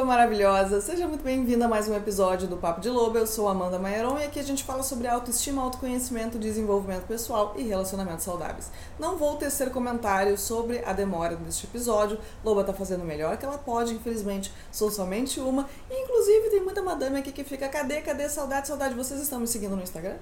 Loba maravilhosa! Seja muito bem-vinda a mais um episódio do Papo de Loba. Eu sou Amanda Maieron e aqui a gente fala sobre autoestima, autoconhecimento, desenvolvimento pessoal e relacionamentos saudáveis. Não vou tecer comentários sobre a demora deste episódio. Loba tá fazendo o melhor que ela pode, infelizmente sou somente uma. E, inclusive tem muita madame aqui que fica: cadê, cadê, saudade, saudade? Vocês estão me seguindo no Instagram?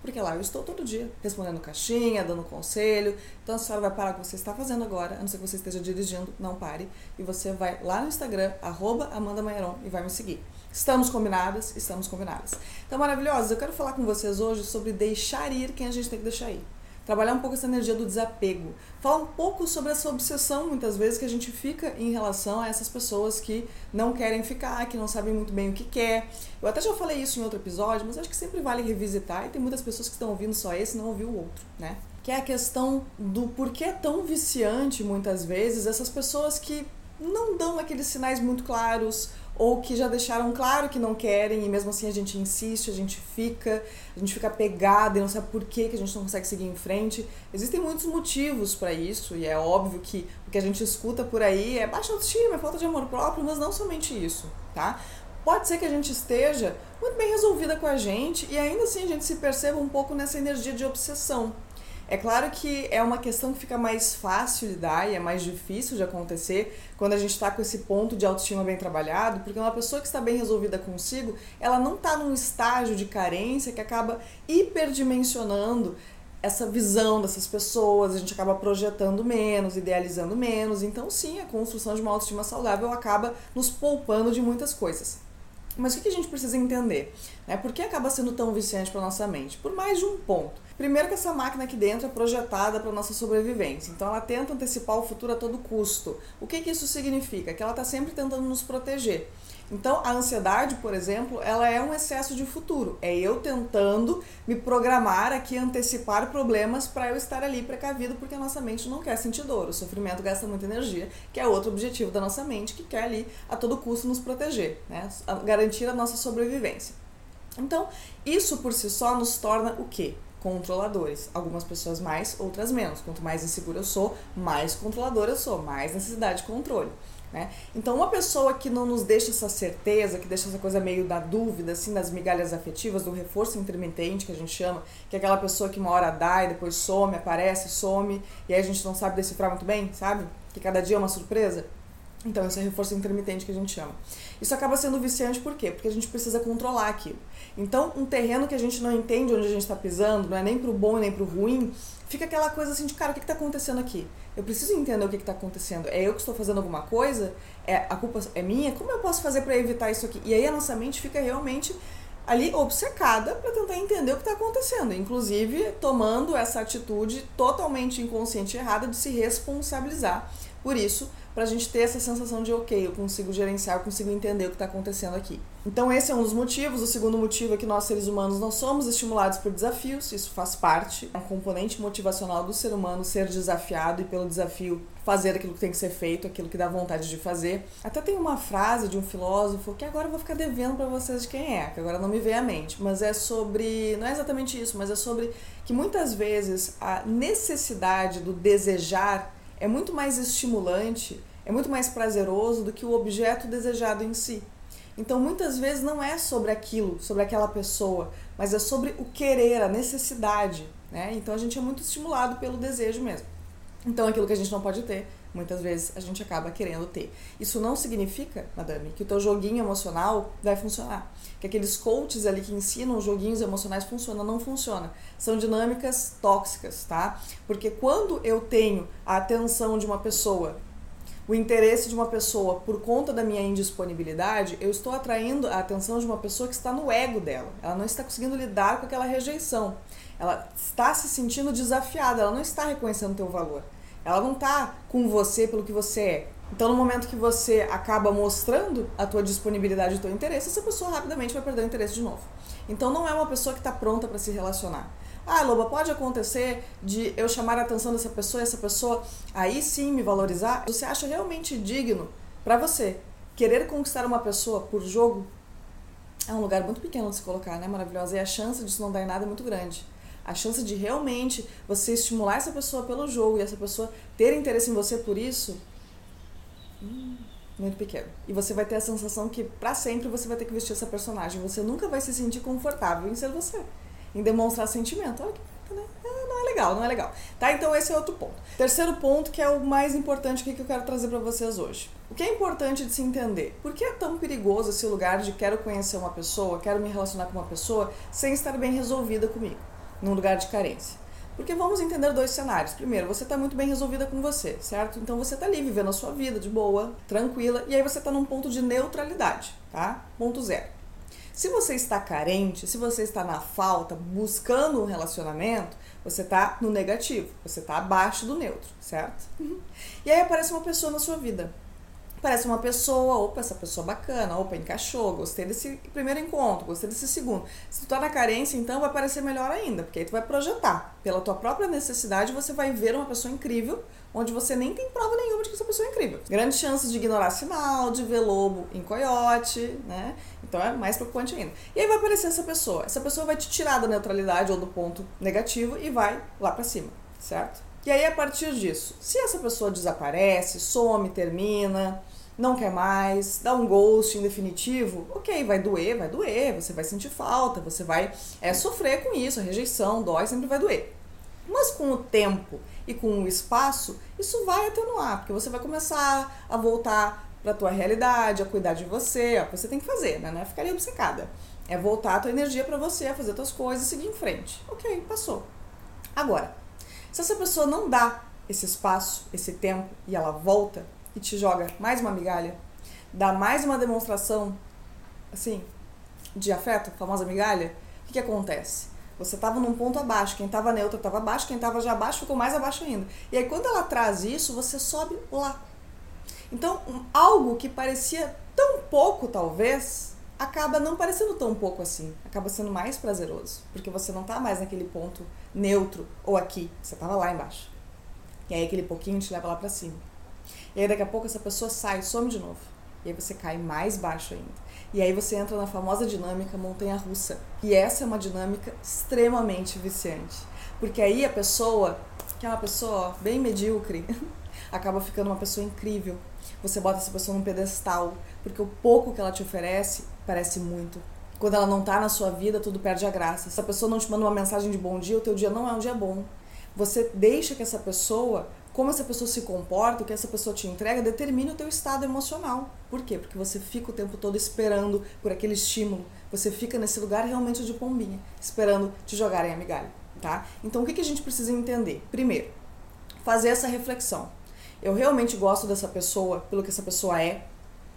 Porque lá eu estou todo dia respondendo caixinha, dando conselho. Então a senhora vai parar o que você está fazendo agora, a não ser que você esteja dirigindo, não pare. E você vai lá no Instagram, arroba Amanda e vai me seguir. Estamos combinadas? Estamos combinadas. Então, maravilhosas, eu quero falar com vocês hoje sobre deixar ir quem a gente tem que deixar ir trabalhar um pouco essa energia do desapego. Falar um pouco sobre essa obsessão, muitas vezes, que a gente fica em relação a essas pessoas que não querem ficar, que não sabem muito bem o que quer. Eu até já falei isso em outro episódio, mas acho que sempre vale revisitar e tem muitas pessoas que estão ouvindo só esse não ouviu o outro, né? Que é a questão do porquê é tão viciante, muitas vezes, essas pessoas que não dão aqueles sinais muito claros ou que já deixaram claro que não querem e mesmo assim a gente insiste, a gente fica, a gente fica pegada e não sabe por que, que a gente não consegue seguir em frente. Existem muitos motivos para isso e é óbvio que o que a gente escuta por aí é baixa autoestima, é falta de amor próprio, mas não somente isso, tá? Pode ser que a gente esteja muito bem resolvida com a gente e ainda assim a gente se perceba um pouco nessa energia de obsessão. É claro que é uma questão que fica mais fácil lidar e é mais difícil de acontecer quando a gente está com esse ponto de autoestima bem trabalhado, porque uma pessoa que está bem resolvida consigo, ela não está num estágio de carência que acaba hiperdimensionando essa visão dessas pessoas, a gente acaba projetando menos, idealizando menos. Então, sim, a construção de uma autoestima saudável acaba nos poupando de muitas coisas. Mas o que a gente precisa entender? Né? Por que acaba sendo tão viciante para nossa mente? Por mais de um ponto. Primeiro que essa máquina aqui dentro é projetada para nossa sobrevivência, então ela tenta antecipar o futuro a todo custo. O que, que isso significa? Que ela está sempre tentando nos proteger. Então, a ansiedade, por exemplo, ela é um excesso de futuro. É eu tentando me programar aqui, antecipar problemas para eu estar ali precavido, porque a nossa mente não quer sentir dor. O sofrimento gasta muita energia, que é outro objetivo da nossa mente, que quer ali a todo custo nos proteger, né? garantir a nossa sobrevivência. Então, isso por si só nos torna o quê? controladores. Algumas pessoas mais, outras menos. Quanto mais insegura eu sou, mais controladora eu sou, mais necessidade de controle. Né? Então, uma pessoa que não nos deixa essa certeza, que deixa essa coisa meio da dúvida, assim, das migalhas afetivas, do reforço intermitente que a gente chama, que é aquela pessoa que uma hora dá e depois some, aparece, some, e aí a gente não sabe decifrar muito bem, sabe? Que cada dia é uma surpresa. Então, esse é reforço intermitente que a gente chama. Isso acaba sendo viciante por quê? Porque a gente precisa controlar aquilo. Então, um terreno que a gente não entende onde a gente está pisando, não é nem pro bom nem pro ruim, fica aquela coisa assim de, cara, o que está acontecendo aqui? Eu preciso entender o que está acontecendo. É eu que estou fazendo alguma coisa? É A culpa é minha? Como eu posso fazer para evitar isso aqui? E aí a nossa mente fica realmente ali obcecada para tentar entender o que está acontecendo, inclusive tomando essa atitude totalmente inconsciente e errada de se responsabilizar por isso para a gente ter essa sensação de ok, eu consigo gerenciar, eu consigo entender o que está acontecendo aqui. Então esse é um dos motivos. O segundo motivo é que nós seres humanos não somos estimulados por desafios, isso faz parte, é um componente motivacional do ser humano ser desafiado e pelo desafio fazer aquilo que tem que ser feito, aquilo que dá vontade de fazer. Até tem uma frase de um filósofo que agora eu vou ficar devendo para vocês de quem é, que agora não me vem à mente, mas é sobre, não é exatamente isso, mas é sobre que muitas vezes a necessidade do desejar é muito mais estimulante, é muito mais prazeroso do que o objeto desejado em si. Então, muitas vezes não é sobre aquilo, sobre aquela pessoa, mas é sobre o querer, a necessidade. Né? Então, a gente é muito estimulado pelo desejo mesmo. Então, aquilo que a gente não pode ter, muitas vezes a gente acaba querendo ter. Isso não significa, madame, que o teu joguinho emocional vai funcionar. Que aqueles coaches ali que ensinam joguinhos emocionais funcionam, não funciona. São dinâmicas tóxicas, tá? Porque quando eu tenho a atenção de uma pessoa o interesse de uma pessoa por conta da minha indisponibilidade, eu estou atraindo a atenção de uma pessoa que está no ego dela. Ela não está conseguindo lidar com aquela rejeição. Ela está se sentindo desafiada, ela não está reconhecendo o teu valor. Ela não está com você pelo que você é. Então, no momento que você acaba mostrando a tua disponibilidade e o teu interesse, essa pessoa rapidamente vai perder o interesse de novo. Então, não é uma pessoa que está pronta para se relacionar. Ah, Loba, pode acontecer de eu chamar a atenção dessa pessoa e essa pessoa aí sim me valorizar? Você acha realmente digno para você querer conquistar uma pessoa por jogo? É um lugar muito pequeno de se colocar, né? Maravilhosa. E a chance disso não dar em nada é muito grande. A chance de realmente você estimular essa pessoa pelo jogo e essa pessoa ter interesse em você por isso. Hum, Muito pequeno. E você vai ter a sensação que para sempre você vai ter que vestir essa personagem. Você nunca vai se sentir confortável em ser você, em demonstrar sentimento. Olha que né? Ah, não é legal, não é legal. Tá? Então esse é outro ponto. Terceiro ponto, que é o mais importante que eu quero trazer para vocês hoje. O que é importante de se entender? Por que é tão perigoso esse lugar de quero conhecer uma pessoa, quero me relacionar com uma pessoa sem estar bem resolvida comigo, num lugar de carência? Porque vamos entender dois cenários. Primeiro, você está muito bem resolvida com você, certo? Então você está ali vivendo a sua vida de boa, tranquila, e aí você está num ponto de neutralidade, tá? Ponto zero. Se você está carente, se você está na falta, buscando um relacionamento, você está no negativo, você está abaixo do neutro, certo? Uhum. E aí aparece uma pessoa na sua vida parece uma pessoa, opa, essa pessoa bacana, opa, encaixou, gostei desse primeiro encontro, gostei desse segundo. Se tu tá na carência, então vai parecer melhor ainda, porque aí tu vai projetar. Pela tua própria necessidade, você vai ver uma pessoa incrível, onde você nem tem prova nenhuma de que essa pessoa é incrível. Grandes chances de ignorar sinal, de ver lobo em coiote, né? Então é mais preocupante ainda. E aí vai aparecer essa pessoa. Essa pessoa vai te tirar da neutralidade ou do ponto negativo e vai lá para cima, certo? E aí, a partir disso, se essa pessoa desaparece, some, termina, não quer mais, dá um ghost em definitivo, ok, vai doer, vai doer, você vai sentir falta, você vai é, sofrer com isso, a rejeição, dói, sempre vai doer. Mas com o tempo e com o espaço, isso vai atenuar, porque você vai começar a voltar para a tua realidade, a cuidar de você, ó, você tem que fazer, né? Não é ficar obcecada. É voltar a tua energia para você, fazer tuas coisas seguir em frente. Ok, passou. Agora, se essa pessoa não dá esse espaço, esse tempo e ela volta e te joga mais uma migalha, dá mais uma demonstração, assim, de afeto, famosa migalha, o que, que acontece? Você estava num ponto abaixo, quem estava neutro estava abaixo, quem estava já abaixo ficou mais abaixo ainda. E aí quando ela traz isso, você sobe lá. Então, algo que parecia tão pouco, talvez, acaba não parecendo tão pouco assim. Acaba sendo mais prazeroso. Porque você não tá mais naquele ponto neutro ou aqui. Você tava lá embaixo. E aí aquele pouquinho te leva lá para cima. E aí daqui a pouco essa pessoa sai, some de novo. E aí você cai mais baixo ainda. E aí você entra na famosa dinâmica montanha russa. E essa é uma dinâmica extremamente viciante. Porque aí a pessoa, que é uma pessoa bem medíocre, acaba ficando uma pessoa incrível. Você bota essa pessoa num pedestal, porque o pouco que ela te oferece parece muito. Quando ela não tá na sua vida, tudo perde a graça. Se a pessoa não te manda uma mensagem de bom dia, o teu dia não é um dia bom. Você deixa que essa pessoa, como essa pessoa se comporta, o que essa pessoa te entrega, determine o teu estado emocional. Por quê? Porque você fica o tempo todo esperando por aquele estímulo. Você fica nesse lugar realmente de pombinha, esperando te jogarem a migalha, tá? Então o que, que a gente precisa entender? Primeiro, fazer essa reflexão. Eu realmente gosto dessa pessoa pelo que essa pessoa é,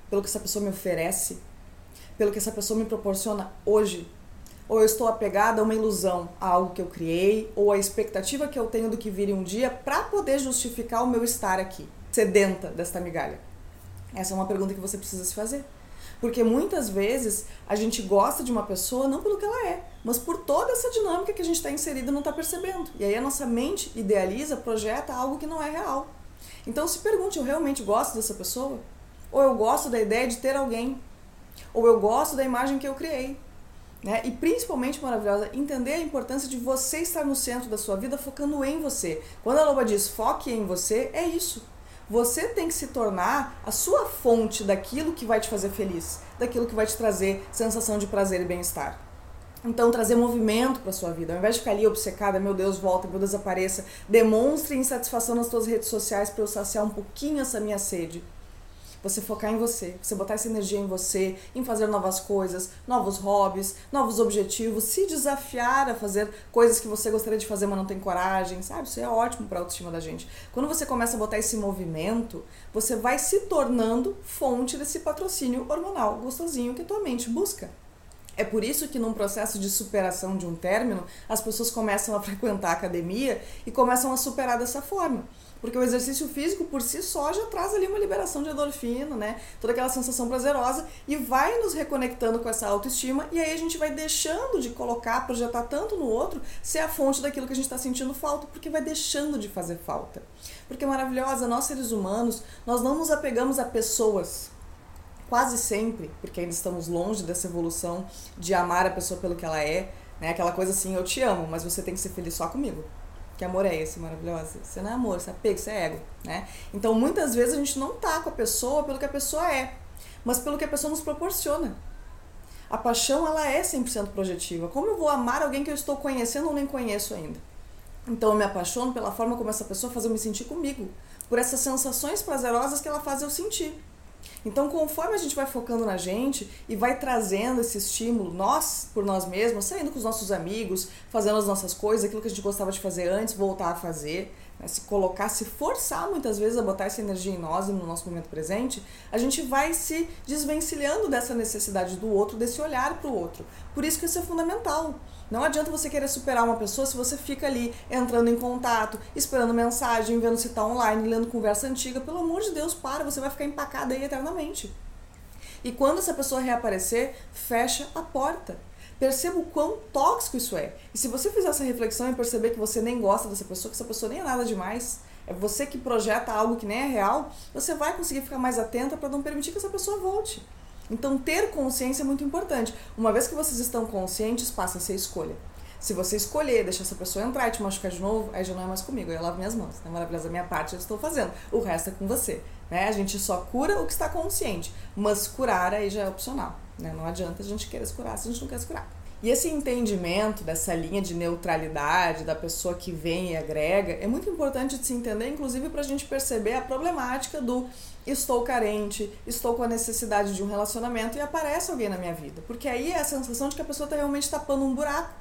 pelo que essa pessoa me oferece, pelo que essa pessoa me proporciona hoje? Ou eu estou apegada a uma ilusão, a algo que eu criei, ou a expectativa que eu tenho do que vire um dia para poder justificar o meu estar aqui, sedenta desta migalha? Essa é uma pergunta que você precisa se fazer. Porque muitas vezes a gente gosta de uma pessoa não pelo que ela é, mas por toda essa dinâmica que a gente está inserida e não está percebendo. E aí a nossa mente idealiza, projeta algo que não é real. Então se pergunte: eu realmente gosto dessa pessoa? Ou eu gosto da ideia de ter alguém? ou eu gosto da imagem que eu criei. Né? E principalmente, maravilhosa, entender a importância de você estar no centro da sua vida focando em você. Quando a Loba diz foque em você, é isso. Você tem que se tornar a sua fonte daquilo que vai te fazer feliz, daquilo que vai te trazer sensação de prazer e bem-estar. Então, trazer movimento para sua vida. Ao invés de ficar ali obcecada, meu Deus, volta, meu Deus, apareça. Demonstre insatisfação nas suas redes sociais para eu saciar um pouquinho essa minha sede você focar em você, você botar essa energia em você, em fazer novas coisas, novos hobbies, novos objetivos, se desafiar a fazer coisas que você gostaria de fazer, mas não tem coragem, sabe? Isso é ótimo para a autoestima da gente. Quando você começa a botar esse movimento, você vai se tornando fonte desse patrocínio hormonal gostosinho que a tua mente busca. É por isso que num processo de superação de um término, as pessoas começam a frequentar a academia e começam a superar dessa forma. Porque o exercício físico por si só já traz ali uma liberação de endorfina, né? Toda aquela sensação prazerosa e vai nos reconectando com essa autoestima e aí a gente vai deixando de colocar, projetar tanto no outro, ser a fonte daquilo que a gente está sentindo falta, porque vai deixando de fazer falta. Porque maravilhosa, nós seres humanos, nós não nos apegamos a pessoas, quase sempre, porque ainda estamos longe dessa evolução de amar a pessoa pelo que ela é, né? Aquela coisa assim, eu te amo, mas você tem que ser feliz só comigo. Que amor é esse, maravilhosa? Você não é amor, você é apego, você é ego, né? Então, muitas vezes a gente não tá com a pessoa pelo que a pessoa é, mas pelo que a pessoa nos proporciona. A paixão, ela é 100% projetiva. Como eu vou amar alguém que eu estou conhecendo ou nem conheço ainda? Então, eu me apaixono pela forma como essa pessoa faz eu me sentir comigo, por essas sensações prazerosas que ela faz eu sentir. Então, conforme a gente vai focando na gente e vai trazendo esse estímulo, nós por nós mesmos, saindo com os nossos amigos, fazendo as nossas coisas, aquilo que a gente gostava de fazer antes, voltar a fazer, né? se colocar, se forçar muitas vezes a botar essa energia em nós e no nosso momento presente, a gente vai se desvencilhando dessa necessidade do outro, desse olhar para o outro. Por isso que isso é fundamental. Não adianta você querer superar uma pessoa se você fica ali entrando em contato, esperando mensagem, vendo se tá online, lendo conversa antiga. Pelo amor de Deus, para, você vai ficar empacada aí eternamente. E quando essa pessoa reaparecer, fecha a porta. Perceba o quão tóxico isso é. E se você fizer essa reflexão e perceber que você nem gosta dessa pessoa, que essa pessoa nem é nada demais, é você que projeta algo que nem é real, você vai conseguir ficar mais atenta para não permitir que essa pessoa volte. Então, ter consciência é muito importante. Uma vez que vocês estão conscientes, passa a ser escolha. Se você escolher deixar essa pessoa entrar e te machucar de novo, aí já não é mais comigo, aí eu lavo minhas mãos. É maravilhosa a minha parte, eu estou fazendo. O resto é com você. Né? A gente só cura o que está consciente, mas curar aí já é opcional. Né? Não adianta a gente querer se curar se a gente não quer se curar. E esse entendimento dessa linha de neutralidade da pessoa que vem e agrega é muito importante de se entender, inclusive para a gente perceber a problemática do estou carente, estou com a necessidade de um relacionamento e aparece alguém na minha vida. Porque aí é a sensação de que a pessoa está realmente tapando um buraco.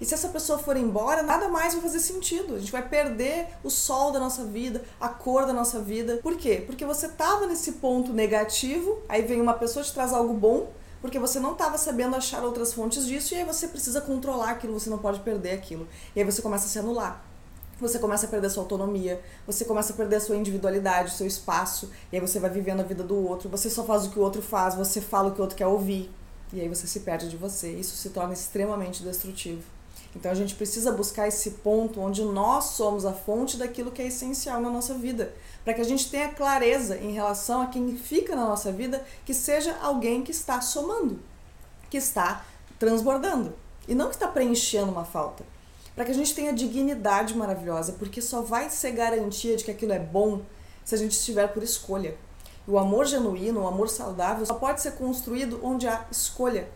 E se essa pessoa for embora, nada mais vai fazer sentido. A gente vai perder o sol da nossa vida, a cor da nossa vida. Por quê? Porque você estava nesse ponto negativo, aí vem uma pessoa te traz algo bom, porque você não estava sabendo achar outras fontes disso e aí você precisa controlar aquilo, você não pode perder aquilo. E aí você começa a se anular você começa a perder a sua autonomia, você começa a perder a sua individualidade, o seu espaço, e aí você vai vivendo a vida do outro, você só faz o que o outro faz, você fala o que o outro quer ouvir, e aí você se perde de você. Isso se torna extremamente destrutivo. Então a gente precisa buscar esse ponto onde nós somos a fonte daquilo que é essencial na nossa vida, para que a gente tenha clareza em relação a quem fica na nossa vida, que seja alguém que está somando, que está transbordando, e não que está preenchendo uma falta. Para que a gente tenha dignidade maravilhosa, porque só vai ser garantia de que aquilo é bom se a gente estiver por escolha. O amor genuíno, o amor saudável, só pode ser construído onde há escolha,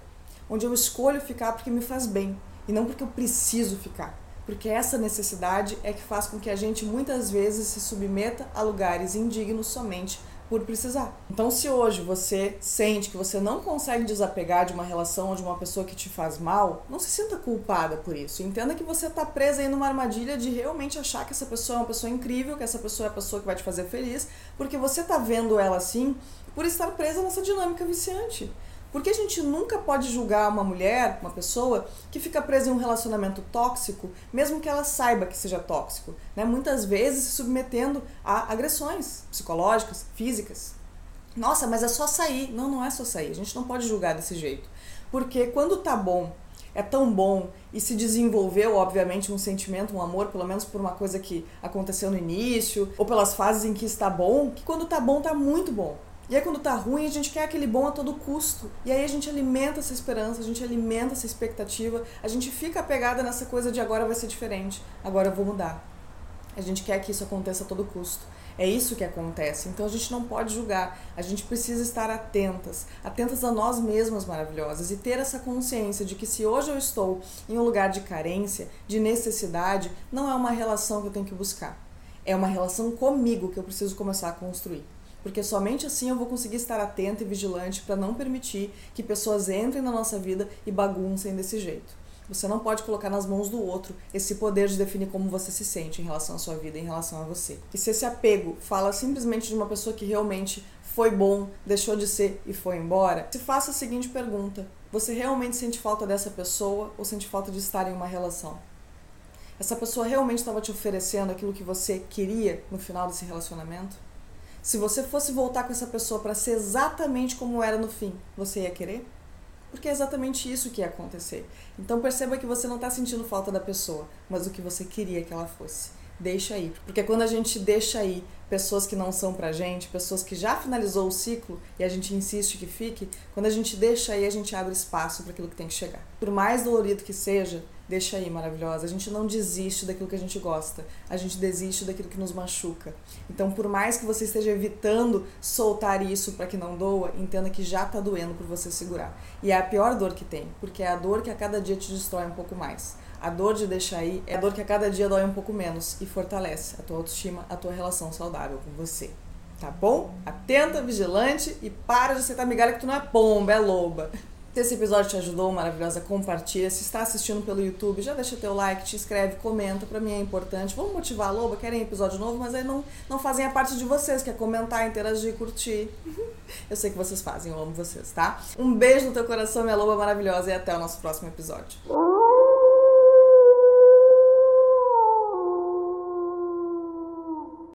onde eu escolho ficar porque me faz bem e não porque eu preciso ficar. Porque essa necessidade é que faz com que a gente muitas vezes se submeta a lugares indignos somente por precisar. Então, se hoje você sente que você não consegue desapegar de uma relação ou de uma pessoa que te faz mal, não se sinta culpada por isso. Entenda que você está presa aí numa armadilha de realmente achar que essa pessoa é uma pessoa incrível, que essa pessoa é a pessoa que vai te fazer feliz, porque você está vendo ela assim por estar presa nessa dinâmica viciante. Porque a gente nunca pode julgar uma mulher, uma pessoa, que fica presa em um relacionamento tóxico, mesmo que ela saiba que seja tóxico. Né? Muitas vezes se submetendo a agressões psicológicas, físicas. Nossa, mas é só sair. Não, não é só sair. A gente não pode julgar desse jeito. Porque quando tá bom, é tão bom e se desenvolveu, obviamente, um sentimento, um amor, pelo menos por uma coisa que aconteceu no início, ou pelas fases em que está bom, que quando tá bom, tá muito bom. E aí quando tá ruim, a gente quer aquele bom a todo custo. E aí a gente alimenta essa esperança, a gente alimenta essa expectativa, a gente fica apegada nessa coisa de agora vai ser diferente, agora eu vou mudar. A gente quer que isso aconteça a todo custo. É isso que acontece. Então a gente não pode julgar. A gente precisa estar atentas, atentas a nós mesmas maravilhosas e ter essa consciência de que se hoje eu estou em um lugar de carência, de necessidade, não é uma relação que eu tenho que buscar. É uma relação comigo que eu preciso começar a construir porque somente assim eu vou conseguir estar atenta e vigilante para não permitir que pessoas entrem na nossa vida e baguncem desse jeito. Você não pode colocar nas mãos do outro esse poder de definir como você se sente em relação à sua vida, em relação a você. E se esse apego fala simplesmente de uma pessoa que realmente foi bom, deixou de ser e foi embora, se faça a seguinte pergunta: você realmente sente falta dessa pessoa ou sente falta de estar em uma relação? Essa pessoa realmente estava te oferecendo aquilo que você queria no final desse relacionamento? Se você fosse voltar com essa pessoa para ser exatamente como era no fim, você ia querer? Porque é exatamente isso que ia acontecer. Então perceba que você não está sentindo falta da pessoa, mas o que você queria que ela fosse. Deixa aí. Porque quando a gente deixa aí pessoas que não são pra gente, pessoas que já finalizou o ciclo e a gente insiste que fique, quando a gente deixa aí, a gente abre espaço para aquilo que tem que chegar. Por mais dolorido que seja, Deixa aí, maravilhosa. A gente não desiste daquilo que a gente gosta. A gente desiste daquilo que nos machuca. Então, por mais que você esteja evitando soltar isso para que não doa, entenda que já tá doendo por você segurar. E é a pior dor que tem, porque é a dor que a cada dia te destrói um pouco mais. A dor de deixar ir é a dor que a cada dia dói um pouco menos e fortalece a tua autoestima, a tua relação saudável com você. Tá bom? Atenta, vigilante e para de aceitar migalha que tu não é pomba, é loba. Se esse episódio te ajudou, maravilhosa, compartilha. Se está assistindo pelo YouTube, já deixa teu like, te inscreve, comenta, pra mim é importante. Vamos motivar a loba, querem episódio novo, mas aí não, não fazem a parte de vocês, que é comentar, interagir, curtir. Eu sei que vocês fazem, eu amo vocês, tá? Um beijo no teu coração, minha loba maravilhosa, e até o nosso próximo episódio.